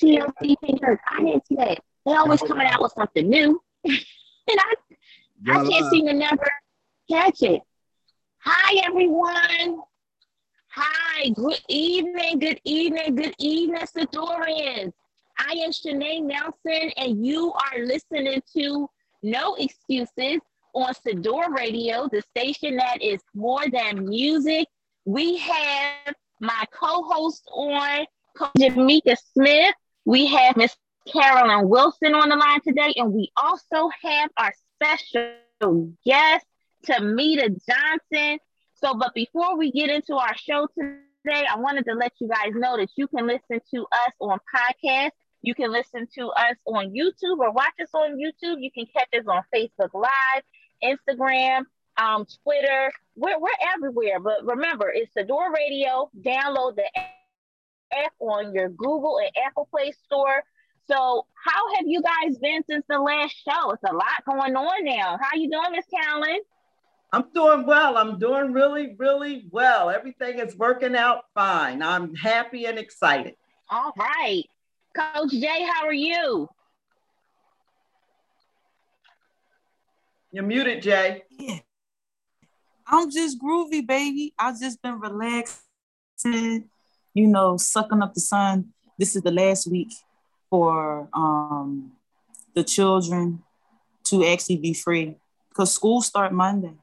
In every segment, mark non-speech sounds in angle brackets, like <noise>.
TLC pictures. I didn't see that. They always coming out with something new, <laughs> and I I can't seem to never catch it. Hi everyone. Hi, good evening, good evening, good evening, Sidorians. I am Shanae Nelson, and you are listening to No Excuses on Sador Radio, the station that is more than music. We have my co-host on, Jamika Smith. We have Miss Carolyn Wilson on the line today, and we also have our special guest, Tamita Johnson. So, but before we get into our show today, I wanted to let you guys know that you can listen to us on podcast. You can listen to us on YouTube or watch us on YouTube. You can catch us on Facebook Live, Instagram, um, Twitter. We're, we're everywhere. But remember, it's the Door Radio. Download the app on your Google and Apple Play Store. So, how have you guys been since the last show? It's a lot going on now. How you doing, Miss Carolyn? I'm doing well. I'm doing really, really well. Everything is working out fine. I'm happy and excited. All right. Coach Jay, how are you? You're muted, Jay. Yeah. I'm just groovy, baby. I've just been relaxing, you know, sucking up the sun. This is the last week for um, the children to actually be free because school start Monday.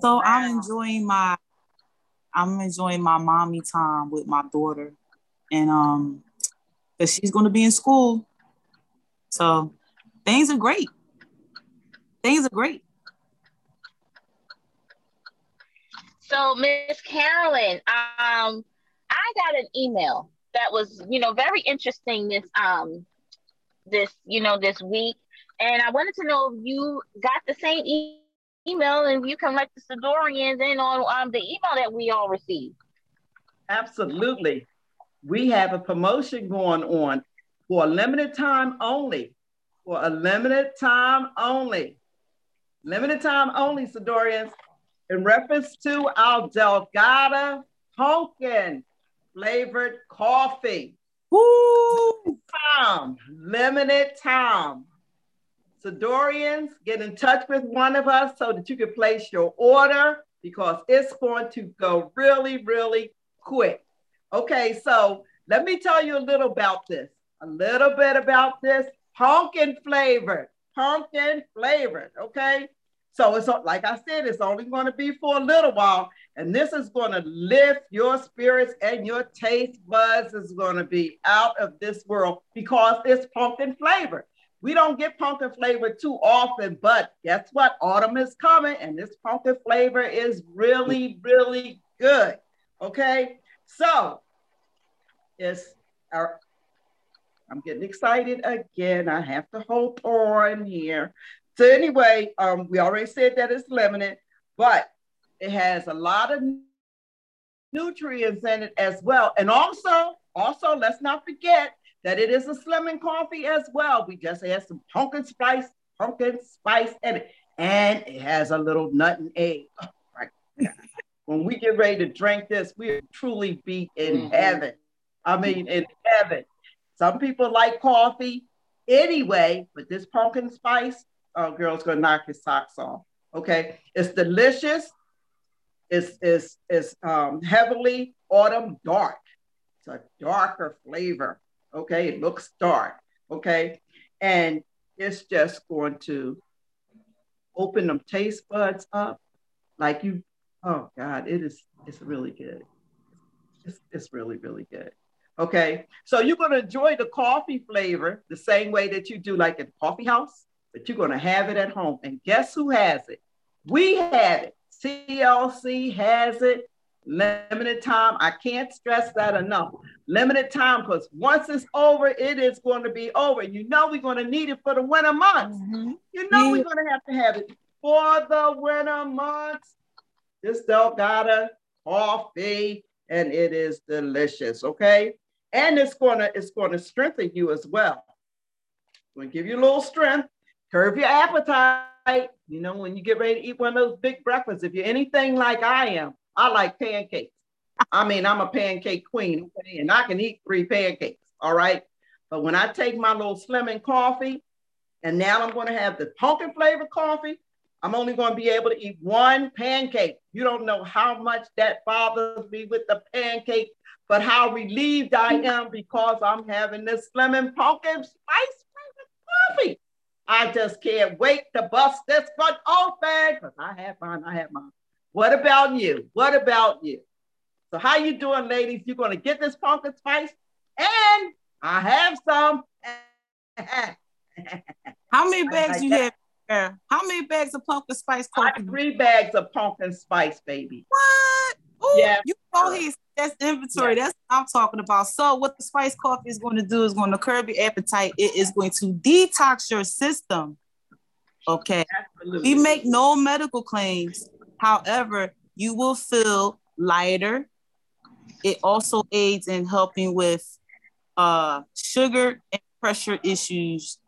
So wow. I'm enjoying my I'm enjoying my mommy time with my daughter. And um because she's gonna be in school. So things are great. Things are great. So Miss Carolyn, um, I got an email that was, you know, very interesting this um this, you know, this week. And I wanted to know if you got the same email email and you can let the Sidorians in on um, the email that we all received. Absolutely. We have a promotion going on for a limited time only. For a limited time only. Limited time only, Sidorians. In reference to our Delgada pumpkin flavored coffee. Woo! Time, limited time. Sidorians, get in touch with one of us so that you can place your order because it's going to go really, really quick. Okay, so let me tell you a little about this. A little bit about this pumpkin flavored, pumpkin flavored. Okay, so it's like I said, it's only going to be for a little while, and this is going to lift your spirits and your taste buds is going to be out of this world because it's pumpkin flavor. We don't get pumpkin flavor too often, but guess what? Autumn is coming and this pumpkin flavor is really, really good. Okay. So it's our, I'm getting excited again. I have to hold on here. So anyway, um, we already said that it's limited, but it has a lot of nutrients in it as well. And also, also let's not forget that it is a slimming coffee as well. We just add some pumpkin spice, pumpkin spice in it, and it has a little nut and egg. Oh, right. when we get ready to drink this, we'll truly be in mm-hmm. heaven. I mean, in heaven. Some people like coffee anyway, but this pumpkin spice, oh, girl's gonna knock his socks off. Okay, it's delicious. It's it's it's um, heavily autumn dark. It's a darker flavor. Okay, it looks dark. Okay, and it's just going to open them taste buds up like you. Oh God, it is. It's really good. It's, it's really really good. Okay, so you're to enjoy the coffee flavor the same way that you do like at the coffee house, but you're going to have it at home. And guess who has it? We have it. TLC has it. Limited time. I can't stress that enough. Limited time because once it's over, it is going to be over. You know, we're going to need it for the winter months. Mm-hmm. You know, yeah. we're going to have to have it for the winter months. This Delgada coffee, and it is delicious. Okay. And it's going to it's going to strengthen you as well. It's going to give you a little strength, curb your appetite. You know, when you get ready to eat one of those big breakfasts, if you're anything like I am, I like pancakes. I mean, I'm a pancake queen, okay? and I can eat three pancakes, all right? But when I take my little slimming coffee, and now I'm going to have the pumpkin flavored coffee, I'm only going to be able to eat one pancake. You don't know how much that bothers me with the pancake, but how relieved I am because I'm having this lemon pumpkin spice coffee. I just can't wait to bust this one open because I have mine. I have mine. What about you? What about you? So how you doing, ladies? You're going to get this pumpkin spice, and I have some. <laughs> how many bags you have? How many bags of pumpkin spice coffee? three bags of pumpkin spice, baby. What? Ooh, yeah. You go ahead. That's inventory. That's what I'm talking about. So, what the spice coffee is going to do is going to curb your appetite. It is going to detox your system. Okay. Absolutely. We make no medical claims. However, you will feel lighter. It also aids in helping with uh, sugar and pressure issues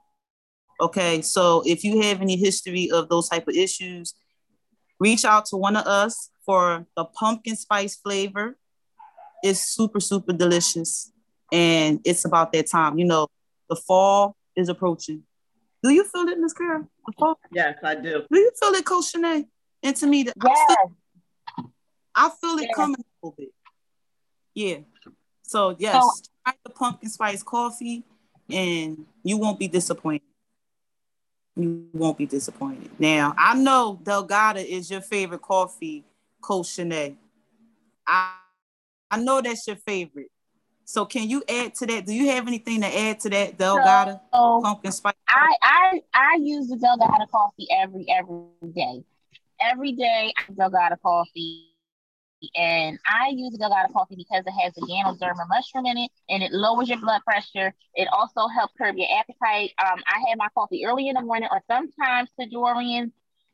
Okay, so if you have any history of those type of issues, reach out to one of us for the pumpkin spice flavor. It's super, super delicious. And it's about that time. You know, the fall is approaching. Do you feel it, Miss Carol? The fall? Yes, I do. Do you feel it, Coach Shanae? And to me, yes. I, feel, I feel it yes. coming a little bit. Yeah. So yes, so, try the pumpkin spice coffee and you won't be disappointed you won't be disappointed. Now, I know Delgada is your favorite coffee, Coach Shanae. I, I know that's your favorite. So can you add to that? Do you have anything to add to that Delgada so, pumpkin spice? I, I I use the Delgada coffee every every day. Every day I Delgada coffee and I use the Delgada coffee because it has the Ganoderma mushroom in it and it lowers your blood pressure. It also helps curb your appetite. Um, I have my coffee early in the morning or sometimes to Dorians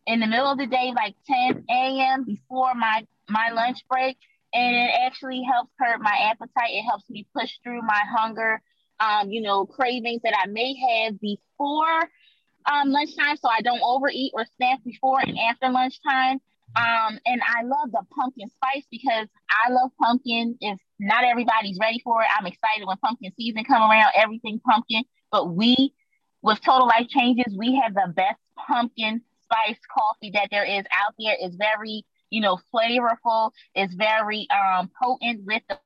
in the middle of the day, like 10 a.m. before my, my lunch break. And it actually helps curb my appetite. It helps me push through my hunger, um, you know, cravings that I may have before um, lunchtime so I don't overeat or snack before and after lunchtime. Um, and I love the pumpkin spice because I love pumpkin. If not everybody's ready for it, I'm excited when pumpkin season come around. Everything pumpkin, but we, with Total Life Changes, we have the best pumpkin spice coffee that there is out there. It's very, you know, flavorful. It's very um potent with the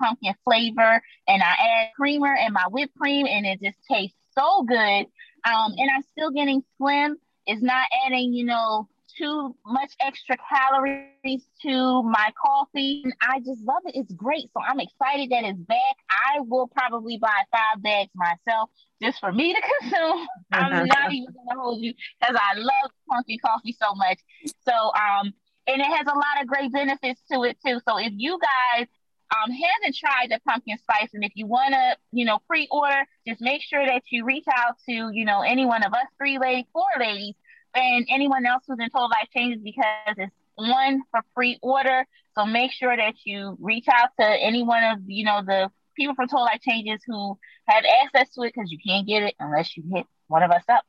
pumpkin flavor, and I add creamer and my whipped cream, and it just tastes so good. Um, and I'm still getting slim. It's not adding, you know, too much extra calories to my coffee. I just love it. It's great. So I'm excited that it's back. I will probably buy five bags myself just for me to <laughs> consume. I'm not even gonna hold you because I love pumpkin coffee so much. So um and it has a lot of great benefits to it too. So if you guys um, haven't tried the pumpkin spice, and if you want to, you know, pre-order, just make sure that you reach out to, you know, any one of us three ladies, four ladies, and anyone else who's in Total Life Changes because it's one for free order. So make sure that you reach out to any one of you know the people from Total Life Changes who have access to it because you can't get it unless you hit one of us up.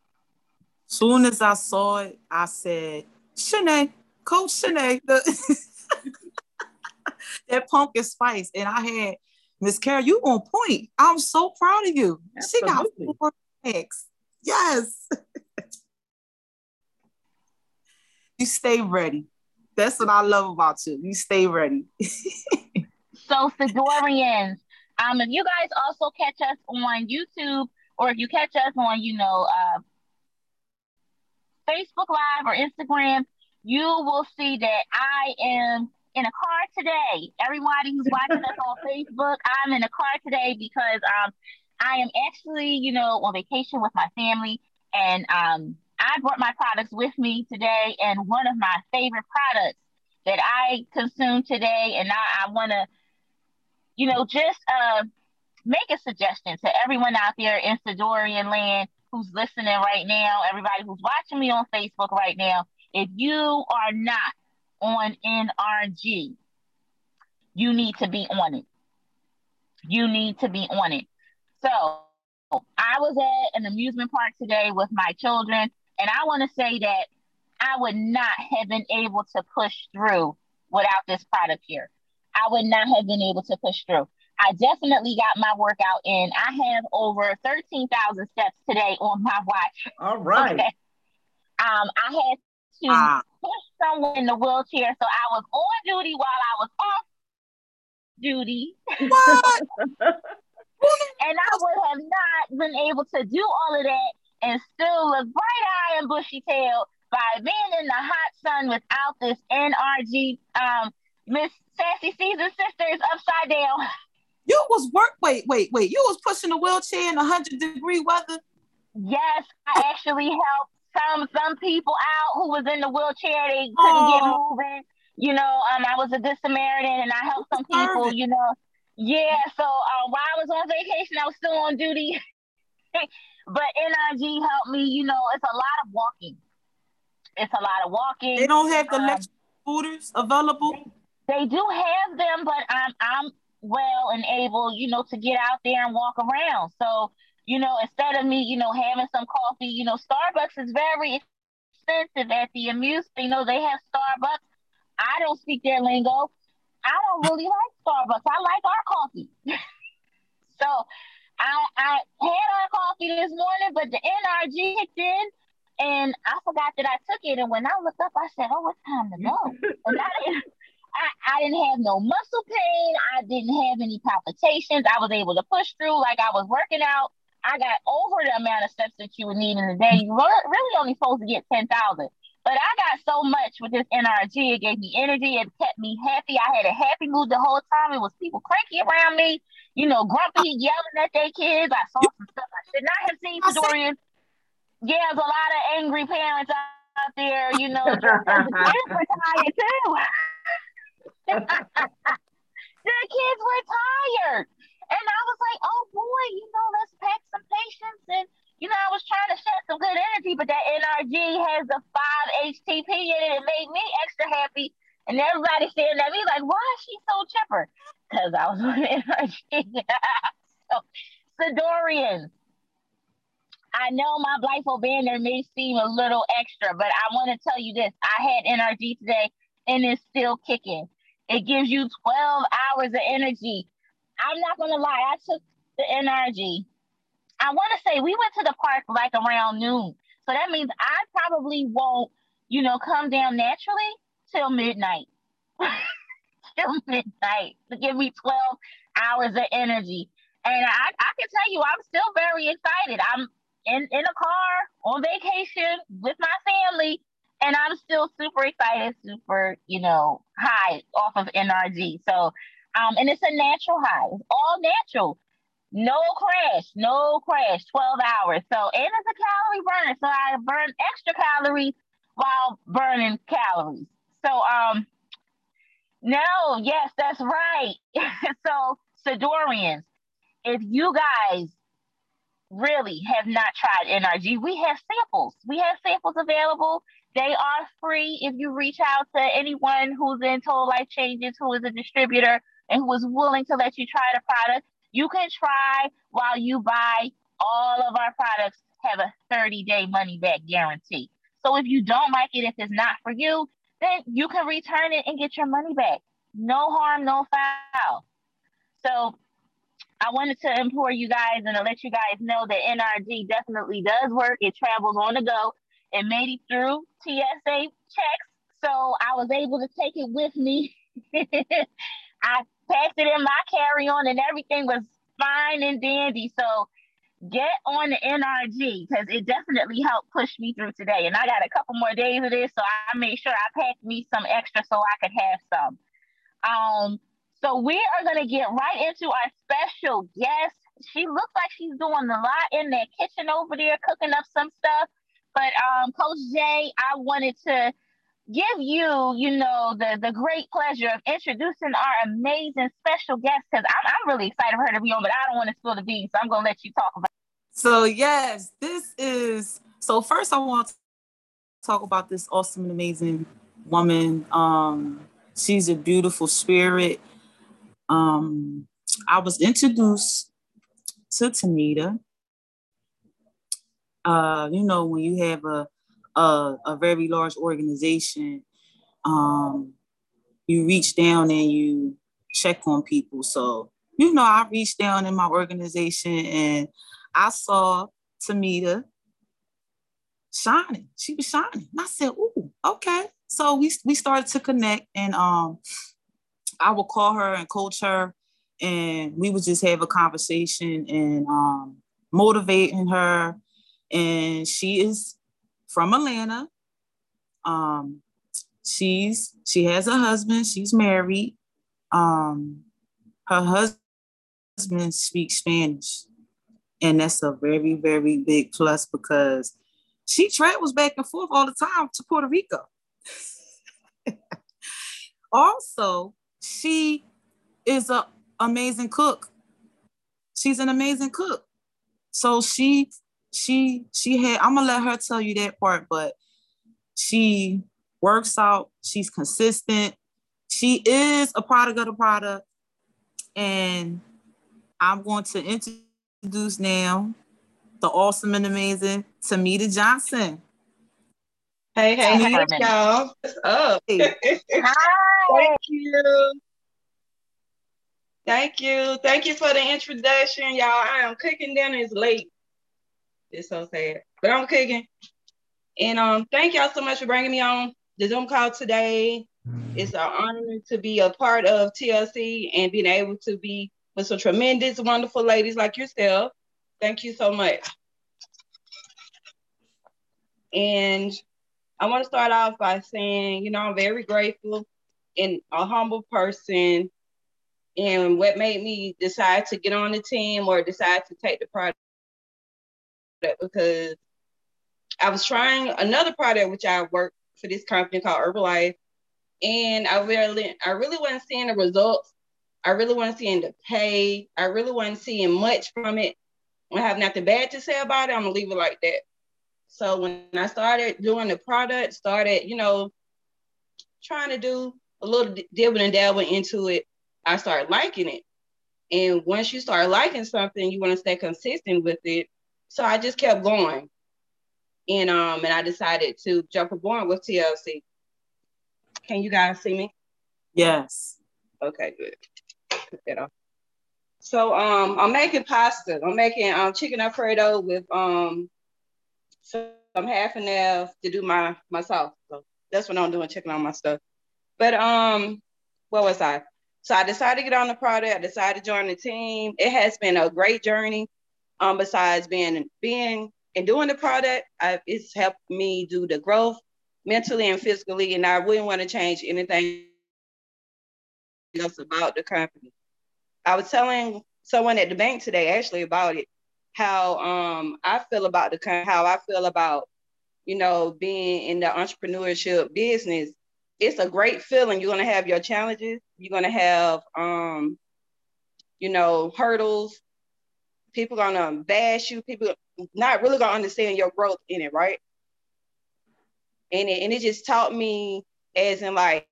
Soon as I saw it, I said, Shanae, Coach Shanae, the <laughs> that pumpkin spice. And I had Miss Carol, you on point. I'm so proud of you. Absolutely. She got four bags. Yes. You stay ready. That's what I love about you. You stay ready. <laughs> so Fedorians, um, if you guys also catch us on YouTube or if you catch us on, you know, uh, Facebook Live or Instagram, you will see that I am in a car today. Everybody who's watching us on <laughs> Facebook, I'm in a car today because um, I am actually, you know, on vacation with my family, and um, I brought my products with me today, and one of my favorite products that I consume today, and I, I want to, you know, just uh, make a suggestion to everyone out there in Fedorian land who's listening right now, everybody who's watching me on Facebook right now. If you are not on NRG, you need to be on it. You need to be on it. So I was at an amusement park today with my children and I want to say that I would not have been able to push through without this product here. I would not have been able to push through. I definitely got my workout in. I have over 13,000 steps today on my watch. All right. Okay. Um, I had to ah. push someone in the wheelchair, so I was on duty while I was off duty. What? <laughs> and I would have not been able to do all of that and still look bright eye and bushy tail by being in the hot sun without this NRG um Miss Sassy Season Sisters upside down. You was work. Wait, wait, wait. You was pushing a wheelchair in hundred degree weather. Yes, I actually helped some some people out who was in the wheelchair. They couldn't oh. get moving. You know, um, I was a good Samaritan, and I helped some people. You know, yeah. So uh, while I was on vacation, I was still on duty. <laughs> <laughs> but NRG helped me. You know, it's a lot of walking. It's a lot of walking. They don't have the um, electric scooters available. They do have them, but I'm I'm well and able, you know, to get out there and walk around. So, you know, instead of me, you know, having some coffee, you know, Starbucks is very expensive at the amusement. You know, they have Starbucks. I don't speak their lingo. I don't really like Starbucks. I like our coffee. <laughs> so I I had our coffee this morning, but the NRG kicked in and I forgot that I took it. And when I looked up, I said, "Oh, it's time to go." <laughs> and I didn't, I, I didn't have no muscle pain. I didn't have any palpitations. I was able to push through like I was working out. I got over the amount of steps that you would need in a day. You were really only supposed to get 10,000. But I got so much with this NRG. It gave me energy. It kept me happy. I had a happy mood the whole time. It was people cranky around me, you know, grumpy, yelling at their kids. I saw some stuff I should not have seen, Dorian. Yeah, there's a lot of angry parents out there, you know. <laughs> <laughs> the kids were tired too. the kids were tired. And I was like, oh boy, you know, let's pack some patience. And, you know, I was trying to shed some good energy, but that NRG has a 5 HTP in it. It made me extra happy. And everybody staring at me like, why is she so chipper? Because I was <laughs> on NRG. <laughs> so, Sidorian, I know my blindfold banner may seem a little extra, but I want to tell you this. I had NRG today and it's still kicking. It gives you 12 hours of energy. I'm not gonna lie, I took the NRG. I want to say we went to the park like around noon. So that means I probably won't, you know, come down naturally till midnight. <laughs> till midnight to give me 12 hours of energy. And I, I can tell you, I'm still very excited. I'm in, in a car on vacation with my family and I'm still super excited, super, you know, high off of NRG. So, um, and it's a natural high. It's all natural. No crash, no crash, 12 hours. So, and it's a calorie burner. So I burn extra calories while burning calories. So, um, no, yes, that's right. <laughs> so, Sidorians, if you guys really have not tried NRG, we have samples. We have samples available. They are free if you reach out to anyone who's in Total Life Changes, who is a distributor and who is willing to let you try the product. You can try while you buy. All of our products have a 30 day money back guarantee. So if you don't like it, if it's not for you, then you can return it and get your money back. No harm, no foul. So I wanted to implore you guys and to let you guys know that NRG definitely does work. It travels on the go. It made it through TSA checks, so I was able to take it with me. <laughs> I packed it in my carry-on, and everything was fine and dandy. So get on the NRG because it definitely helped push me through today. And I got a couple more days of this, so I made sure I packed me some extra so I could have some. Um, so we are gonna get right into our special guest. She looks like she's doing a lot in that kitchen over there, cooking up some stuff. But um, Coach Jay, I wanted to give you, you know, the the great pleasure of introducing our amazing special guest because I'm, I'm really excited for her to be on, but I don't want to spill the beans, so I'm gonna let you talk about. So yes, this is. So first, I want to talk about this awesome and amazing woman. Um, she's a beautiful spirit. Um, I was introduced to Tamita uh, you know, when you have a a, a very large organization, um, you reach down and you check on people. So, you know, I reached down in my organization and I saw Tamita shining. She was shining. And I said, ooh, okay. So we we started to connect and um I would call her and coach her and we would just have a conversation and um motivating her. And she is from Atlanta. Um she's she has a husband, she's married. Um her husband speaks Spanish. And that's a very, very big plus because she travels back and forth all the time to Puerto Rico. <laughs> also, she is an amazing cook. She's an amazing cook. So she she she had I'm gonna let her tell you that part, but she works out, she's consistent, she is a product of the product, and I'm going to introduce now the awesome and amazing Tamita Johnson. Hey, hey, hey, y'all. What's up? Hey. <laughs> Hi. Thank you. Thank you. Thank you for the introduction, y'all. I am cooking dinner. It's late. It's so sad, but I'm cooking. And um, thank y'all so much for bringing me on the Zoom call today. It's an honor to be a part of TLC and being able to be with some tremendous, wonderful ladies like yourself. Thank you so much. And I want to start off by saying, you know, I'm very grateful and a humble person. And what made me decide to get on the team or decide to take the product because I was trying another product which I worked for this company called Herbalife. And I really I really wasn't seeing the results. I really wasn't seeing the pay. I really wasn't seeing much from it. I have nothing bad to say about it. I'm gonna leave it like that. So when I started doing the product, started, you know, trying to do a little dibble and dabble into it, I started liking it. And once you start liking something, you want to stay consistent with it. So I just kept going. And um, and I decided to jump aboard with TLC. Can you guys see me? Yes. Okay, good. That off. So um, I'm making pasta. I'm making um, chicken alfredo with um, some half and half to do my my. So that's what I'm doing, checking on my stuff. But um, what was I? So I decided to get on the product. I decided to join the team. It has been a great journey. Um, besides being being and doing the product, I, it's helped me do the growth mentally and physically, and I wouldn't want to change anything else about the company. I was telling someone at the bank today actually about it, how um I feel about the kind how I feel about you know being in the entrepreneurship business. It's a great feeling. You're gonna have your challenges. You're gonna have um you know hurdles. People gonna bash you. People not really gonna understand your growth in it, right? And it, and it just taught me as in like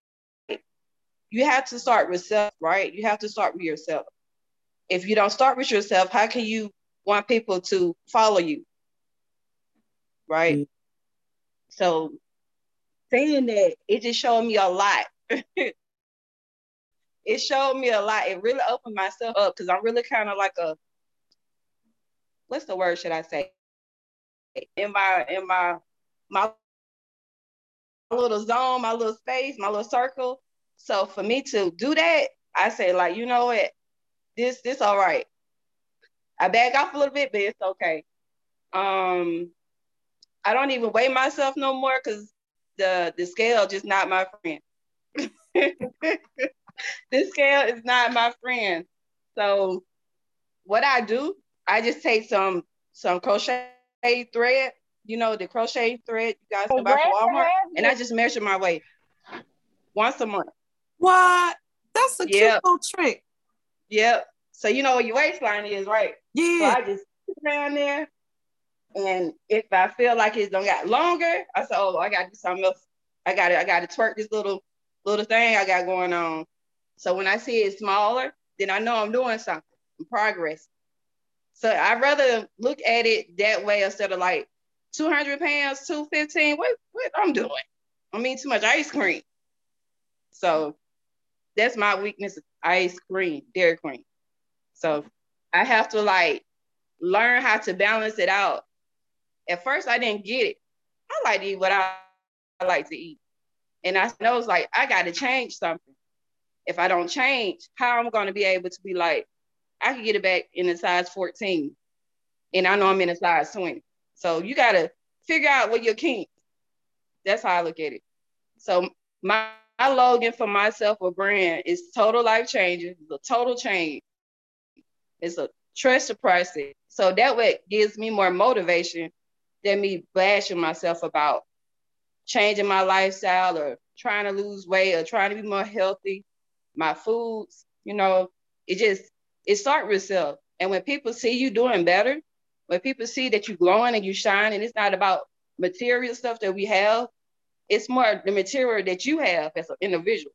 you have to start with self, right? You have to start with yourself. If you don't start with yourself, how can you want people to follow you? Right? Mm-hmm. So saying that, it just showed me a lot. <laughs> it showed me a lot. It really opened myself up because I'm really kind of like a what's the word should I say? In my in my my little zone, my little space, my little circle. So for me to do that, I say like, you know what? This this all right. I back off a little bit, but it's okay. Um, I don't even weigh myself no more because the the scale just not my friend. <laughs> the scale is not my friend. So what I do, I just take some some crochet thread, you know, the crochet thread you guys can buy from Walmart, and I just measure my weight once a month. What? That's a yep. cute little trick. Yep. So you know what your waistline is, right? Yeah. So I just down there. And if I feel like it's don't got longer, I say, oh, I gotta do something else. I gotta, I gotta twerk this little little thing I got going on. So when I see it smaller, then I know I'm doing something, I'm progress. So I'd rather look at it that way instead of like 200 pounds, 215. What what I'm doing? I mean too much ice cream. So that's my weakness. Ice cream, Dairy Queen. So I have to like learn how to balance it out. At first, I didn't get it. I like to eat what I, I like to eat, and I know it's like I got to change something. If I don't change, how I'm going to be able to be like, I can get it back in a size 14, and I know I'm in a size 20. So you got to figure out what your kink. That's how I look at it. So my, my logan for myself or brand is total life changing, the total change. It's a trust the process. So that way gives me more motivation than me bashing myself about changing my lifestyle or trying to lose weight or trying to be more healthy. My foods, you know, it just it starts with self. And when people see you doing better, when people see that you're glowing and you shine, and it's not about material stuff that we have, it's more the material that you have as an individual.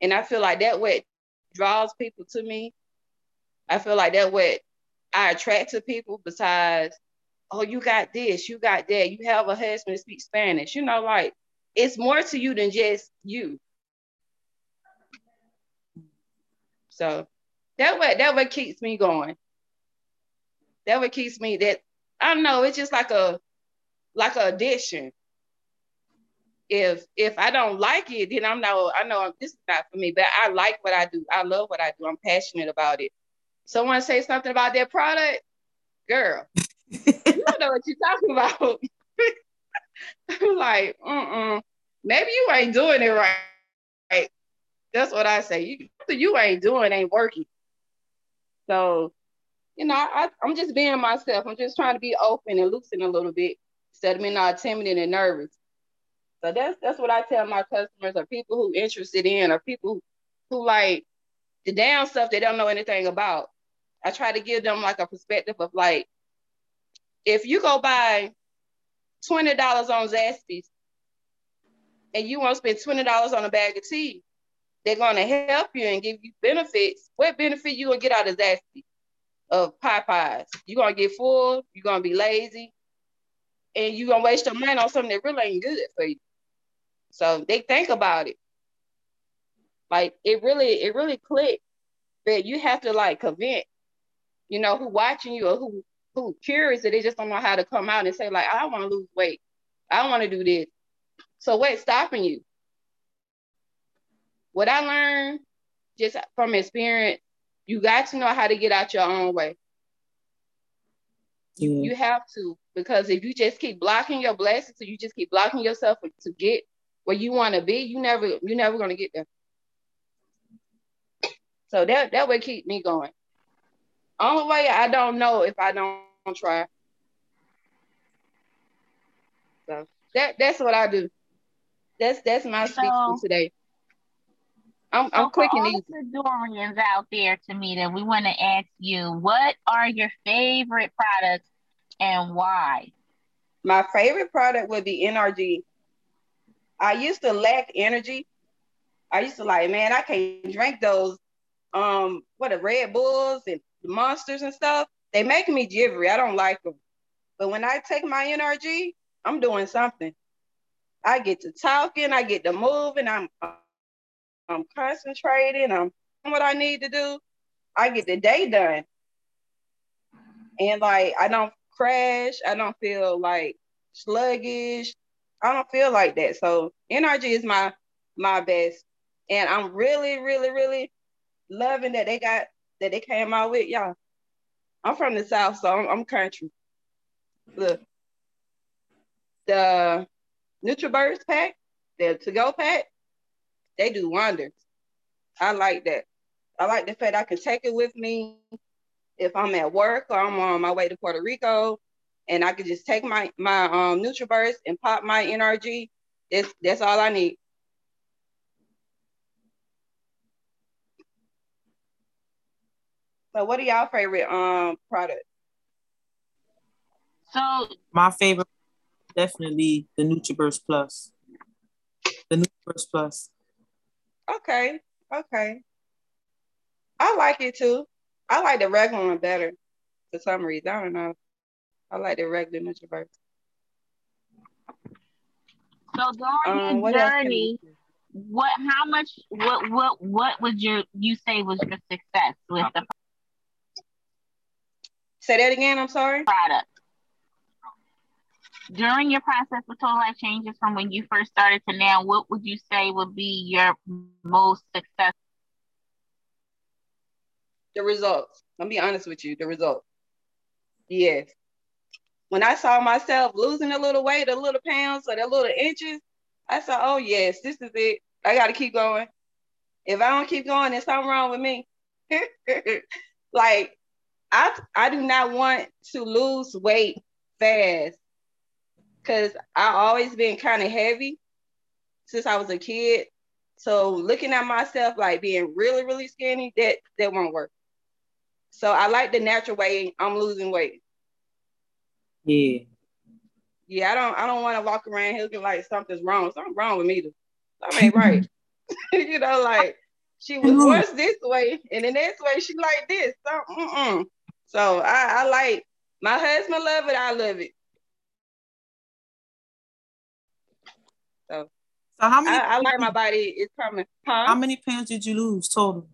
And I feel like that what draws people to me. I feel like that what I attract to people besides, oh, you got this, you got that, you have a husband that speaks Spanish. You know, like it's more to you than just you. So that what that what keeps me going. That what keeps me that I don't know, it's just like a like an addiction. If if I don't like it, then I'm not I know this is not for me, but I like what I do. I love what I do. I'm passionate about it. Someone say something about their product, girl, <laughs> you don't know what you're talking about. <laughs> I'm like, mm-mm, maybe you ain't doing it right. right. That's what I say. You, you ain't doing ain't working. So, you know, I, I'm just being myself. I'm just trying to be open and loosen a little bit instead of being all timid and nervous. So that's that's what I tell my customers or people who interested in or people who, like the down stuff they don't know anything about. I try to give them like a perspective of like, if you go buy twenty dollars on Zaxby's and you want to spend twenty dollars on a bag of tea, they're gonna help you and give you benefits. What benefit you gonna get out of Zaxby of Popeyes? You're gonna get full, you're gonna be lazy, and you're gonna waste your money on something that really ain't good for you. So they think about it. Like it really, it really clicked. that you have to like convince, you know, who watching you or who who curious that they just don't know how to come out and say, like, I want to lose weight. I want to do this. So what's stopping you? What I learned just from experience, you got to know how to get out your own way. You, you have to, because if you just keep blocking your blessings, so you just keep blocking yourself to get where you want to be, you never, you're never gonna get there. So that that would keep me going. Only way I don't know if I don't try. So that that's what I do. That's that's my so, speech today. I'm, I'm quick and easy. the Dorians out there to me that we want to ask you, what are your favorite products and why? My favorite product would be NRG. I used to lack energy. I used to like, man, I can't drink those um what the Red Bulls and the monsters and stuff. They make me jittery. I don't like them. But when I take my NRG, I'm doing something. I get to talking, I get to moving, I'm I'm concentrating, I'm what I need to do. I get the day done. And like I don't crash, I don't feel like sluggish. I don't feel like that. So NRG is my my best. And I'm really, really, really loving that they got that they came out with y'all. I'm from the south, so I'm, I'm country. Look, the NutriBurst pack, the to-go pack, they do wonders. I like that. I like the fact I can take it with me if I'm at work or I'm on my way to Puerto Rico, and I can just take my my um NutriBurst and pop my NRG. That's that's all I need. So, what are y'all favorite um products? So, my favorite definitely the NutriBurst Plus. The NutriBurst Plus. Okay, okay. I like it too. I like the regular one better for some reason. I don't know. I like the regular NutriBurst. So during um, your journey, what how much what what what would your you say was your success with the say that again i'm sorry? product? During your process with total life changes from when you first started to now what would you say would be your most success? The results. Let me be honest with you the results. Yes when i saw myself losing a little weight a little pounds or a little inches I said, oh, yes, this is it. I got to keep going. If I don't keep going, there's something wrong with me. <laughs> like, I, I do not want to lose weight fast because I always been kind of heavy since I was a kid. So looking at myself like being really, really skinny, that that won't work. So I like the natural way I'm losing weight. Yeah yeah, I don't I don't want to walk around here looking like something's wrong. Something wrong with me. Something ain't right. <laughs> <laughs> you know, like she was once this way, and the next way she like this. So, mm-mm. so I, I like my husband love it. I love it. So, so how many? I, I like my body is coming. Huh? How many pounds did you lose total?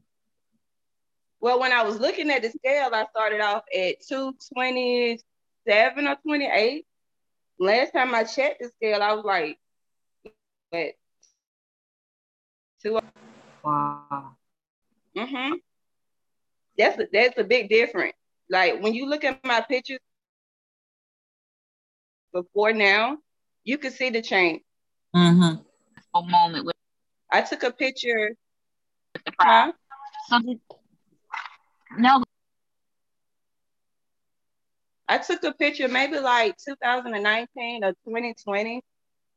Well, when I was looking at the scale, I started off at two twenty seven or twenty eight. Last time I checked the scale, I was like, what? Two. Wow. Mm-hmm. That's a, that's a big difference. Like when you look at my pictures before now, you can see the change. Mm-hmm. A moment with. I took a picture. With the huh? So no, I took a picture maybe like 2019 or 2020,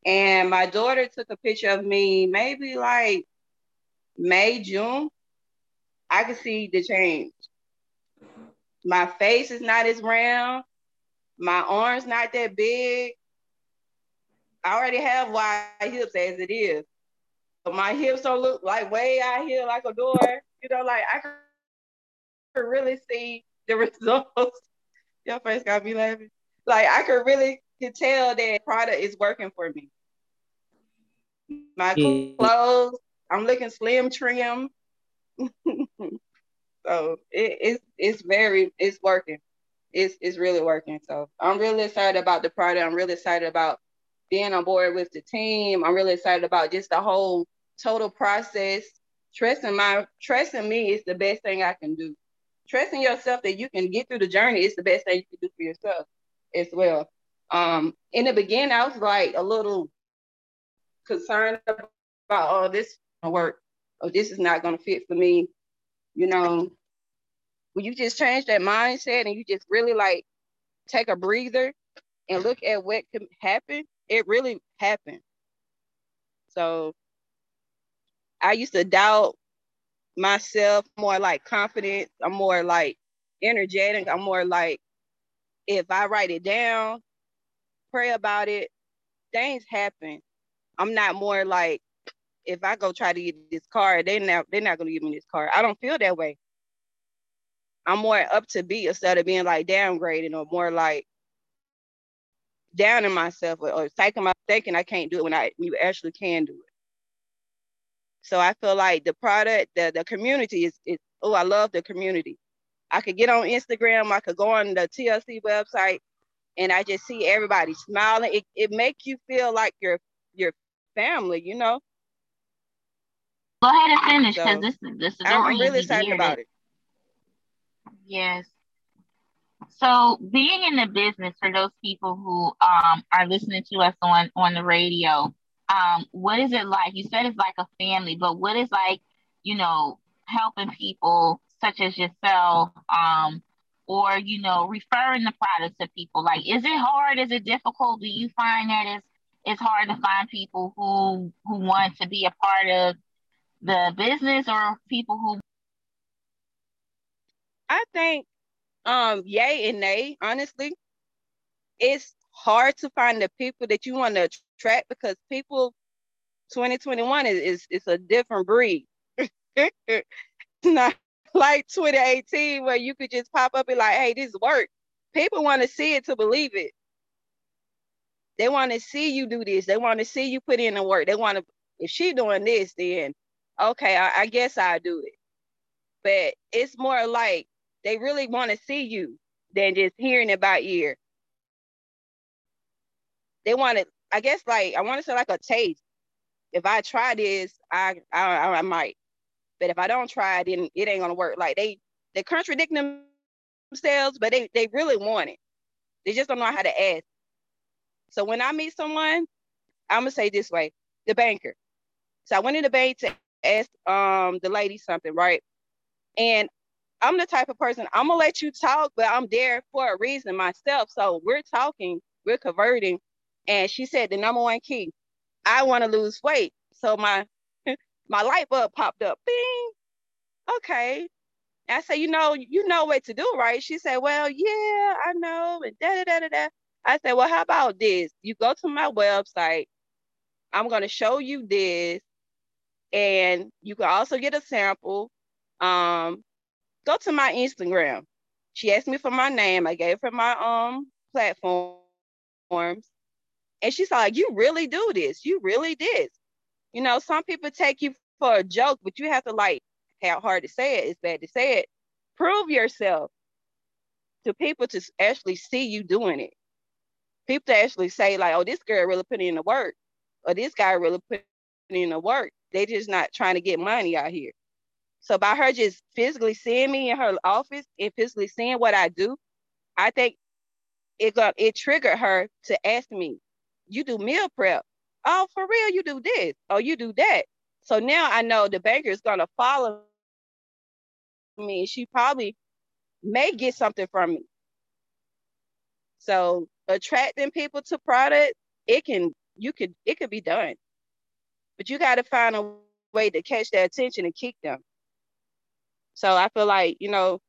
and my daughter took a picture of me maybe like May, June. I could see the change. My face is not as round. My arms not that big. I already have wide hips as it is. But my hips don't look like way out here like a door. You know, like I could really see the <laughs> results your face got me laughing. Like I could really could tell that product is working for me. My clothes, I'm looking slim trim. <laughs> so it, it's it's very it's working. It's it's really working. So I'm really excited about the product. I'm really excited about being on board with the team. I'm really excited about just the whole total process. Trusting my trusting me is the best thing I can do trusting yourself that you can get through the journey is the best thing you can do for yourself as well. Um, in the beginning, I was like a little concerned about, oh, this work, oh, this is not gonna fit for me. You know, when you just change that mindset and you just really like take a breather and look at what can happen, it really happened. So I used to doubt myself, more like confident. I'm more like energetic. I'm more like if I write it down, pray about it, things happen. I'm not more like if I go try to get this car, they're not they're not gonna give me this car. I don't feel that way. I'm more up to be instead of being like downgrading or more like down in myself or, or thinking my thinking I can't do it when I when you actually can do it. So I feel like the product, the, the community is, is oh, I love the community. I could get on Instagram, I could go on the TLC website, and I just see everybody smiling. It, it makes you feel like your your family, you know. Go ahead and finish because so, this is this is I'm really excited about it. Yes. So being in the business for those people who um, are listening to us on on the radio, um, what is it like? You said it's like a family, but what is like, you know, helping people such as yourself, um, or you know, referring the product to people? Like, is it hard? Is it difficult? Do you find that it's it's hard to find people who who want to be a part of the business or people who I think um yay and nay, honestly. It's hard to find the people that you want to attract because people 2021 is, is, a different breed. <laughs> it's not like 2018 where you could just pop up and like, hey, this work. People want to see it to believe it. They want to see you do this. They want to see you put in the work. They want to if she doing this, then okay, I, I guess I'll do it. But it's more like they really want to see you than just hearing about you. They want it, I guess, like I want to say like a taste. If I try this, I, I I might. But if I don't try, it, then it ain't gonna work. Like they they contradict themselves, but they they really want it. They just don't know how to ask. So when I meet someone, I'm gonna say this way: the banker. So I went in the bank to ask um the lady something, right? And I'm the type of person I'm gonna let you talk, but I'm there for a reason myself. So we're talking, we're converting, and she said the number one key, I want to lose weight. So my <laughs> my light bulb popped up. Bing. Okay. I said, you know, you know what to do, right? She said, Well, yeah, I know. And da da da da da. I said, Well, how about this? You go to my website. I'm gonna show you this, and you can also get a sample. Um, go to my Instagram. She asked me for my name. I gave her my um platforms. And she's like, You really do this. You really did. You know, some people take you for a joke, but you have to like how hard to say it. It's bad to say it. Prove yourself to people to actually see you doing it. People to actually say, like, oh, this girl really put in the work, or this guy really put in the work. They just not trying to get money out here. So by her just physically seeing me in her office and physically seeing what I do, I think it got it triggered her to ask me, "You do meal prep? Oh, for real? You do this? Oh, you do that?" So now I know the banker is gonna follow me. She probably may get something from me. So attracting people to product, it can you could it could be done, but you got to find a way to catch their attention and keep them. So I feel like, you know,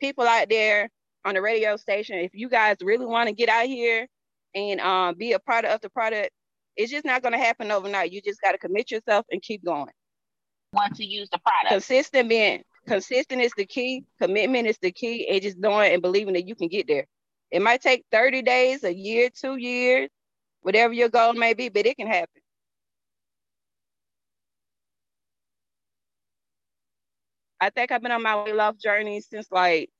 people out there on the radio station, if you guys really want to get out here and um, be a product of the product, it's just not going to happen overnight. You just got to commit yourself and keep going. Want to use the product. Consistent being consistent is the key. Commitment is the key. And just knowing and believing that you can get there. It might take 30 days, a year, two years, whatever your goal may be, but it can happen. I think I've been on my weight loss journey since like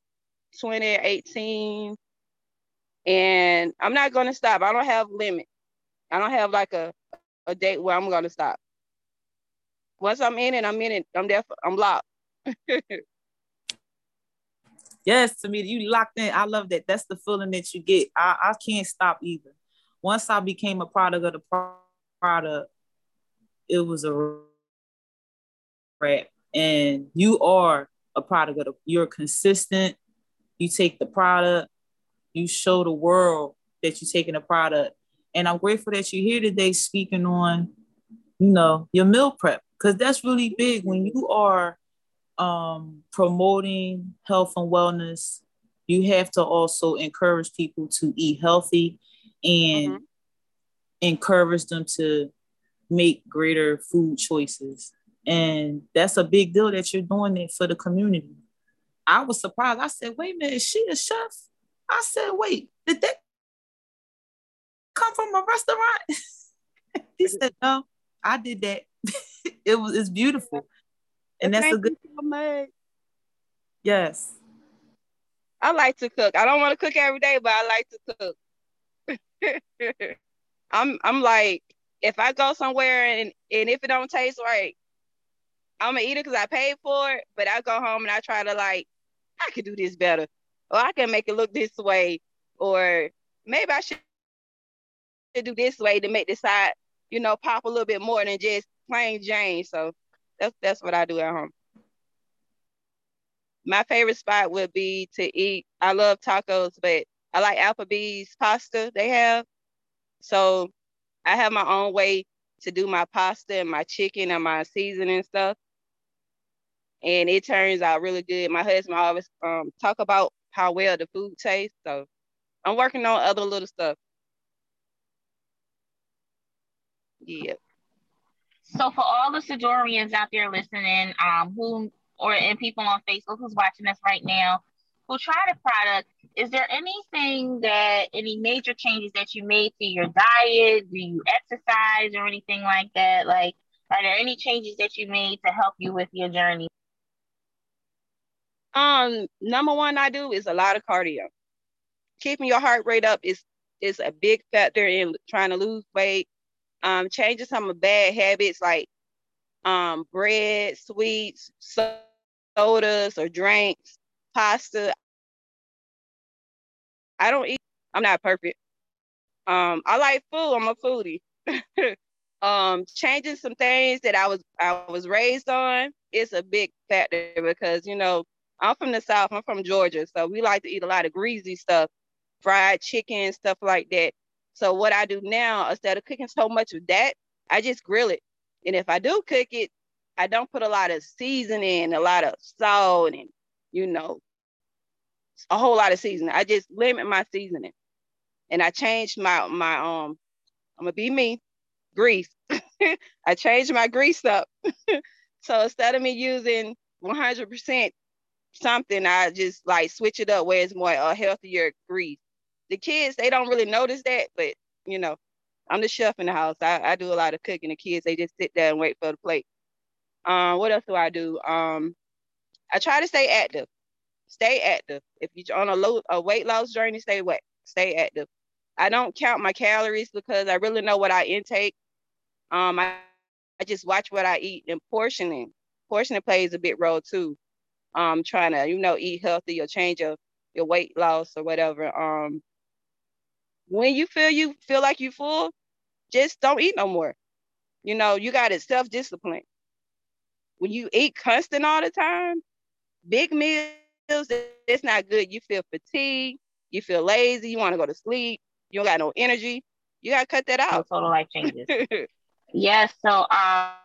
2018. And I'm not gonna stop. I don't have limit. I don't have like a, a date where I'm gonna stop. Once I'm in it, I'm in it. I'm there. For, I'm locked. <laughs> yes, me, you locked in. I love that. That's the feeling that you get. I, I can't stop either. Once I became a product of the product, it was a wrap and you are a product of the, you're consistent you take the product you show the world that you're taking a product and i'm grateful that you're here today speaking on you know your meal prep because that's really big when you are um, promoting health and wellness you have to also encourage people to eat healthy and mm-hmm. encourage them to make greater food choices and that's a big deal that you're doing it for the community. I was surprised. I said, wait a minute, is she a chef? I said, wait, did that come from a restaurant? <laughs> he said, no, I did that. <laughs> it was it's beautiful. And that's a good so Yes. I like to cook. I don't want to cook every day, but I like to cook. <laughs> I'm I'm like, if I go somewhere and, and if it don't taste right, I'm gonna eat it because I paid for it, but I go home and I try to like, I could do this better, or I can make it look this way, or maybe I should do this way to make the side, you know, pop a little bit more than just plain Jane. So that's that's what I do at home. My favorite spot would be to eat. I love tacos, but I like Applebee's pasta they have. So I have my own way to do my pasta and my chicken and my seasoning stuff and it turns out really good. My husband always um, talk about how well the food tastes. So I'm working on other little stuff. Yeah. So for all the Sidorians out there listening, um, who or and people on Facebook who's watching us right now, who try the product, is there anything that any major changes that you made to your diet? Do you exercise or anything like that? Like Are there any changes that you made to help you with your journey? Um, number one I do is a lot of cardio. Keeping your heart rate up is is a big factor in trying to lose weight. Um, changing some of bad habits like um bread, sweets, sodas or drinks, pasta. I don't eat. I'm not perfect. Um, I like food. I'm a foodie. <laughs> um, changing some things that I was I was raised on is a big factor because you know I'm from the South. I'm from Georgia, so we like to eat a lot of greasy stuff, fried chicken, stuff like that. So what I do now, instead of cooking so much of that, I just grill it. And if I do cook it, I don't put a lot of seasoning, a lot of salt, and you know, a whole lot of seasoning. I just limit my seasoning, and I changed my my um. I'm gonna be me, grease. <laughs> I changed my grease up. <laughs> so instead of me using 100% something, I just like switch it up where it's more a uh, healthier grease. The kids they don't really notice that, but you know, I'm the chef in the house. I, I do a lot of cooking. The kids they just sit there and wait for the plate. Um, what else do I do? Um, I try to stay active. Stay active. If you're on a low a weight loss journey, stay wet. Stay active. I don't count my calories because I really know what I intake. Um, I, I just watch what I eat and portioning. Portioning plays a big role too. Um, trying to you know eat healthy or change your your weight loss or whatever. Um, when you feel you feel like you full, just don't eat no more. You know, you got to self discipline when you eat constant all the time, big meals, it's not good. You feel fatigued, you feel lazy, you want to go to sleep, you don't got no energy. You gotta cut that out. total life changes. <laughs> yes. So um,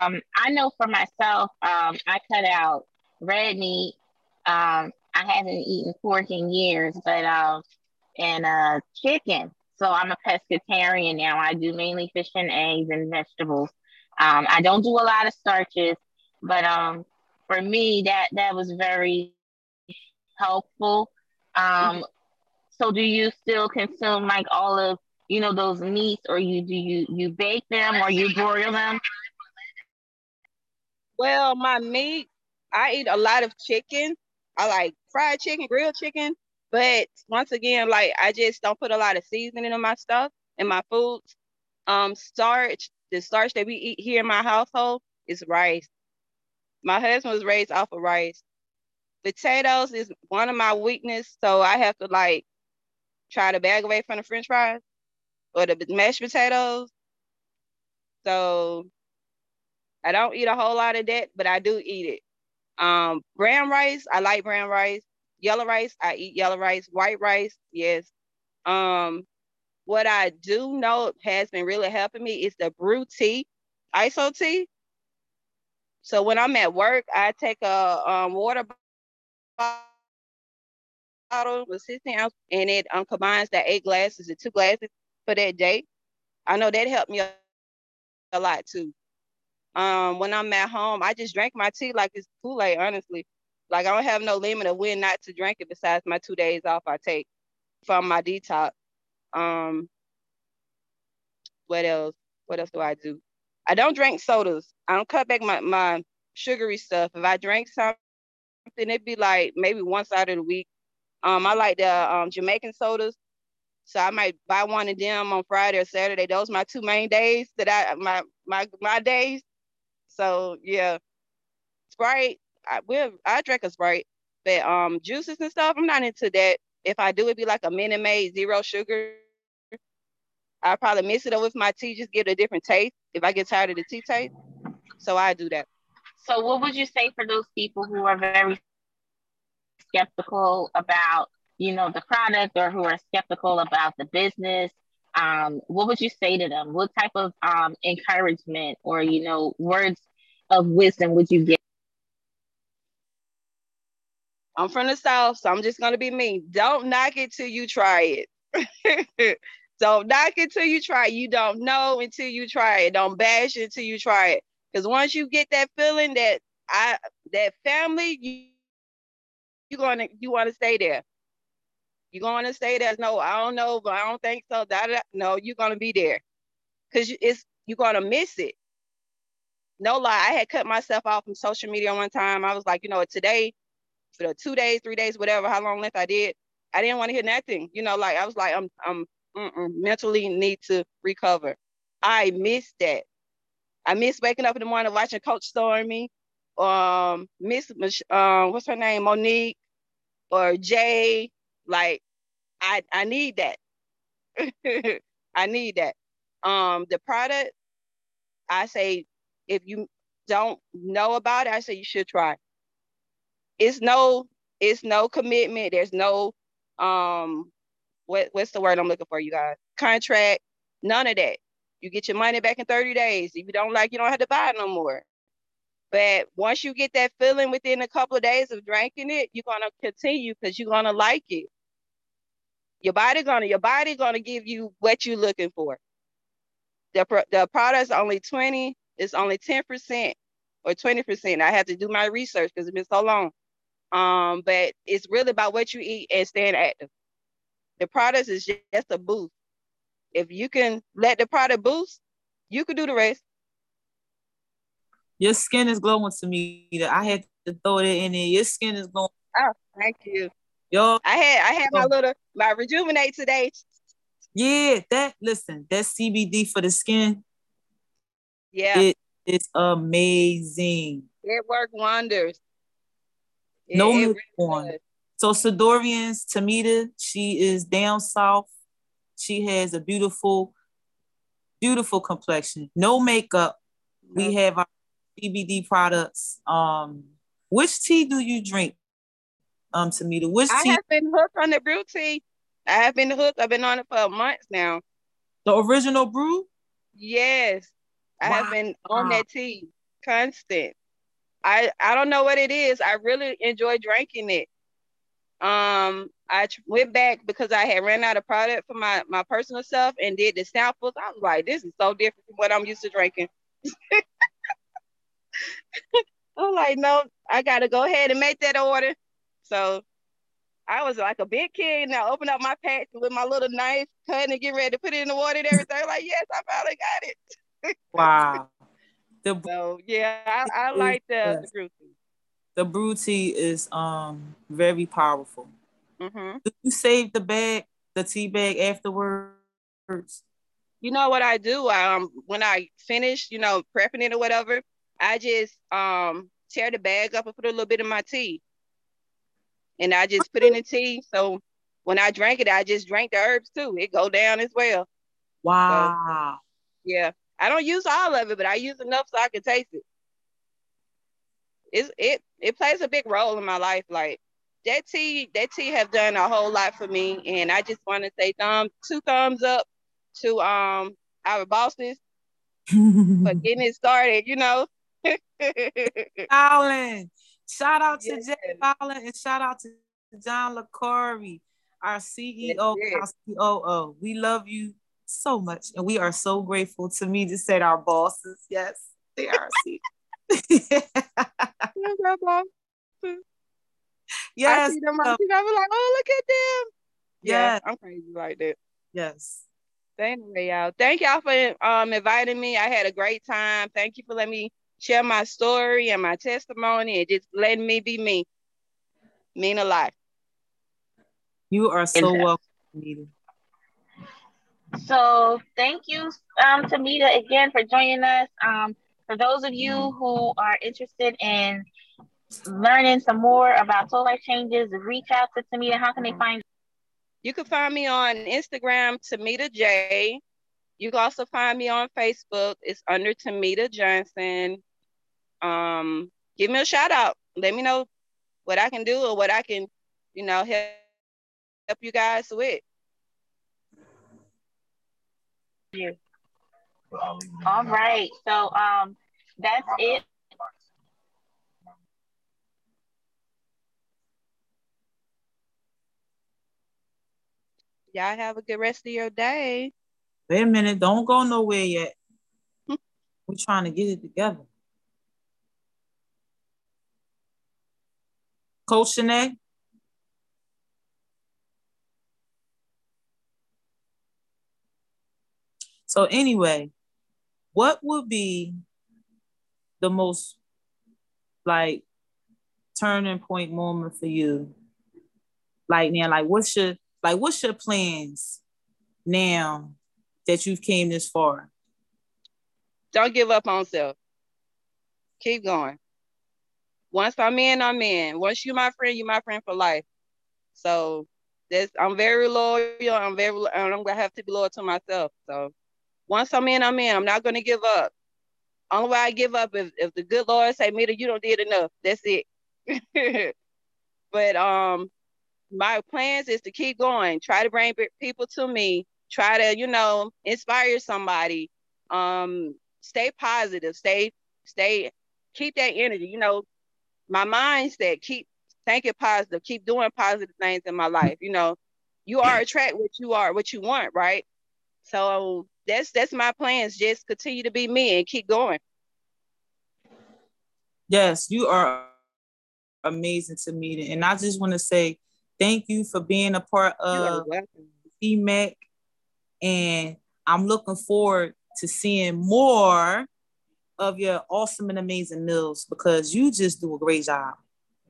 um I know for myself, um, I cut out red meat. Um, I haven't eaten pork in years, but um and uh chicken. So I'm a pescatarian now. I do mainly fish and eggs and vegetables. Um, I don't do a lot of starches, but um, for me, that that was very helpful. Um, so, do you still consume like all of you know those meats, or you do you you bake them or you broil them? Well, my meat, I eat a lot of chicken. I like fried chicken, grilled chicken. But once again, like I just don't put a lot of seasoning in my stuff in my foods. Um, starch, the starch that we eat here in my household is rice. My husband was raised off of rice. Potatoes is one of my weakness, so I have to like try to bag away from the French fries or the mashed potatoes. So I don't eat a whole lot of that, but I do eat it. Um, brown rice, I like brown rice. Yellow rice, I eat yellow rice. White rice, yes. Um, what I do know has been really helping me is the brew tea, Iaso tea. So when I'm at work, I take a um, water bottle with 16 ounces and it um, combines the eight glasses the two glasses for that day. I know that helped me a lot too. Um, when I'm at home, I just drink my tea like it's Kool-Aid, honestly. Like I don't have no limit of when not to drink it besides my two days off I take from my detox. Um, what else? What else do I do? I don't drink sodas. I don't cut back my, my sugary stuff. If I drink something, it'd be like maybe once out of the week. Um, I like the um, Jamaican sodas. So I might buy one of them on Friday or Saturday. Those are my two main days that I my my my days. So yeah. Sprite, I I drink a Sprite. But um juices and stuff, I'm not into that. If I do, it'd be like a Minute Maid zero sugar. I probably mix it up with my tea, just get a different taste if I get tired of the tea taste. So I do that. So what would you say for those people who are very skeptical about, you know, the product or who are skeptical about the business? Um, what would you say to them? What type of um, encouragement or, you know, words of wisdom would you give? I'm from the South, so I'm just gonna be mean. Don't knock it till you try it. <laughs> don't knock it till you try. It. You don't know until you try it. Don't bash it until you try it. Because once you get that feeling that I that family, you you gonna you want to stay there. You're gonna say there. No, I don't know, but I don't think so. Da, da, no, you're gonna be there. Cause it's you're gonna miss it. no lie, I had cut myself off from social media one time. I was like, you know, today, for the two days, three days, whatever, how long left I did, I didn't want to hear nothing. You know, like I was like, I'm, I'm mentally need to recover. I miss that. I miss waking up in the morning watching Coach Stormy, um, Miss, um, what's her name, Monique, or Jay. Like, I, I need that. <laughs> I need that. Um, the product, I say, if you don't know about it, I say you should try. It's no, it's no commitment. There's no, um, what what's the word I'm looking for, you guys? Contract, none of that. You get your money back in 30 days. If you don't like, you don't have to buy it no more. But once you get that feeling within a couple of days of drinking it, you're gonna continue because you're gonna like it. Your body gonna your body gonna give you what you're looking for. The the product's only 20, it's only 10% or 20%. I have to do my research because it's been so long. Um, but it's really about what you eat and staying active. The product is just a boost. If you can let the product boost, you can do the rest. Your skin is glowing to me. I had to throw it in there. Your skin is glowing. Oh, thank you. Yo, I had I had my little my rejuvenate today. Yeah, that listen, that CBD for the skin. Yeah, it is amazing. It worked wonders. no it, really So Sidorians, Tamita, she is down south. She has a beautiful, beautiful complexion. No makeup. No. We have our CBD products. Um, which tea do you drink? Um, Tamita, which I tea? Have been hooked on the brew tea. I have been hooked. I've been on it for months now. The original brew? Yes. I have been on that tea constant. I I don't know what it is. I really enjoy drinking it. Um, I went back because I had ran out of product for my my personal stuff and did the samples. I was like, this is so different from what I'm used to drinking. <laughs> I'm like, no, I gotta go ahead and make that order. So I was like a big kid and I opened up my pack with my little knife, cutting and getting ready to put it in the water and everything. like, yes, I finally got it. <laughs> wow. The so yeah, I, I like the, the brew tea. The brew tea is um very powerful. Mm-hmm. Do you save the bag, the tea bag afterwards? You know what I do? Um, when I finish, you know, prepping it or whatever, I just um tear the bag up and put a little bit of my tea, and I just put in the tea. So when I drank it, I just drank the herbs too. It go down as well. Wow. So, yeah, I don't use all of it, but I use enough so I can taste it. It's, it it plays a big role in my life. Like that tea, that tea have done a whole lot for me, and I just want to say thumb two thumbs up to um our bosses <laughs> for getting it started. You know. <laughs> Colin, shout out to yes. Jay Colin and shout out to John LaCorey, our CEO, yes, yes. our COO. We love you so much. And we are so grateful to me to say our bosses. Yes, they are. <laughs> yes, I see them. I, see them, I'm like, oh, look at them. Yeah, I'm crazy like that. Yes. Anyway, y'all, thank y'all for um inviting me. I had a great time. Thank you for letting me share my story and my testimony and just letting me be me. Mean a lot. You are so welcome, Nita. So thank you, um, Tamita, again for joining us. Um, for those of you who are interested in learning some more about soul life changes, reach out to Tamita. How can they find you? you? can find me on Instagram, Tamita J. You can also find me on Facebook. It's under Tamita Johnson. Um, give me a shout out. Let me know what I can do or what I can, you know, help help you guys with. you. All right. So um that's it. Y'all have a good rest of your day. Wait a minute, don't go nowhere yet. <laughs> We're trying to get it together. Coach Shanae? So anyway, what would be the most like turning point moment for you? Like now, like what's your like what's your plans now that you've came this far? Don't give up on self. Keep going. Once I'm in, I'm in. Once you my friend, you my friend for life. So that's I'm very loyal. I'm very and I'm gonna have to be loyal to myself. So once I'm in, I'm in. I'm not gonna give up. Only way I give up if, if the good Lord say, Mita, you don't did enough. That's it. <laughs> but um my plans is to keep going, try to bring people to me, try to, you know, inspire somebody. Um, stay positive, stay, stay, keep that energy. You know, my mindset, keep thinking positive, keep doing positive things in my life. You know, you are attract what you are, what you want, right? So that's that's my plans. Just continue to be me and keep going. Yes, you are amazing to me. And I just want to say thank you for being a part of CMAC. And I'm looking forward to seeing more of your awesome and amazing meals because you just do a great job.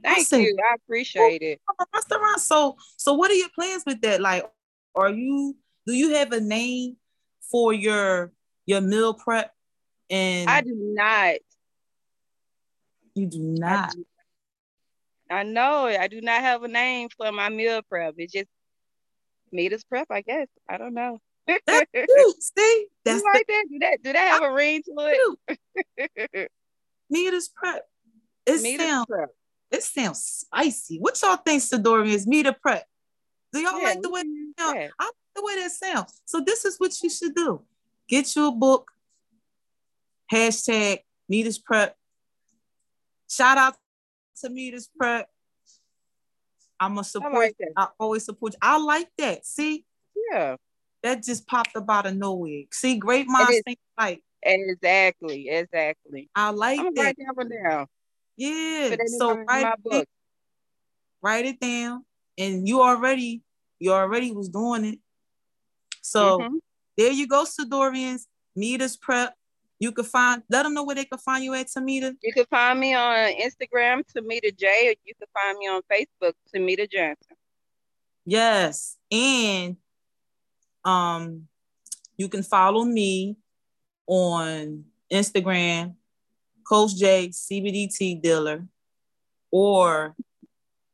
Thank I you. I appreciate it. Restaurant. So, so what are your plans with that? Like, are you do you have a name for your your meal prep? And I do not. You do not. I, do, I know I do not have a name for my meal prep. It's just Mita's prep, I guess. I don't know. That's <laughs> cute. See, that's right the, there. Do that? Do that have a ring to it? <laughs> Mita's prep. It sounds. Prep. It sounds spicy. What y'all think Sidori is? Mita prep. Do y'all yeah, like the way that sound? I like the way that sounds. So this is what you should do. Get you a book. Hashtag Mita's prep. Shout out to Mita's prep. I'm gonna support. I, like I always support. You. I like that. See. Yeah that just popped up out of nowhere. See, great minds think like exactly, exactly. I like I'm that. Write that one down. Yeah. So write it, write it down, and you already you already was doing it. So mm-hmm. there you go, Sidorians. Mita's prep. You can find. Let them know where they can find you at, Tamita. You can find me on Instagram, Tamita J, or you can find me on Facebook, Tamita Johnson. Yes, and um, you can follow me on Instagram, Coach J CBDT dealer, or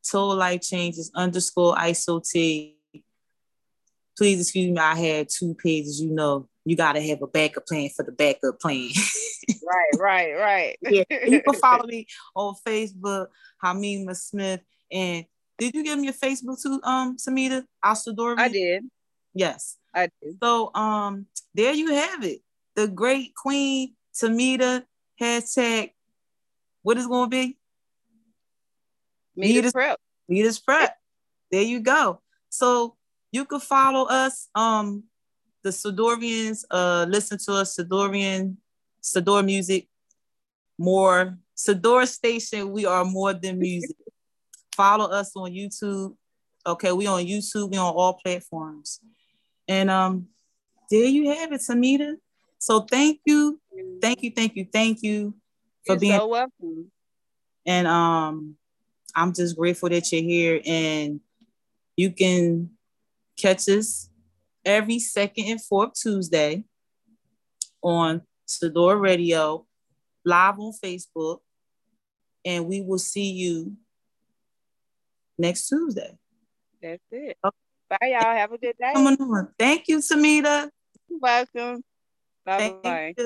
Total Life Changes underscore ISOT. Please excuse me, I had two pages. You know, you got to have a backup plan for the backup plan. <laughs> right, right, right. yeah, you can follow <laughs> me on Facebook, Hamima Smith. And did you give me a Facebook too, um, Samita Asadorbi? I did. Yes. I did. So um there you have it. The great queen Tamita hashtag what is gonna be? Mita's prep. Mita's prep. There you go. So you can follow us. Um the Sidorians, uh listen to us, Sidorian, Sidor music, more Sidor station. We are more than <laughs> music. follow us on YouTube. Okay, we on YouTube, we on all platforms. And um, there you have it, Samita. So thank you, thank you, thank you, thank you for you're being so welcome. And um, I'm just grateful that you're here, and you can catch us every second and fourth Tuesday on Sador Radio, live on Facebook, and we will see you next Tuesday. That's it. Okay. Bye, y'all. Have a good day. Thank you, Samita. You're welcome. Bye bye.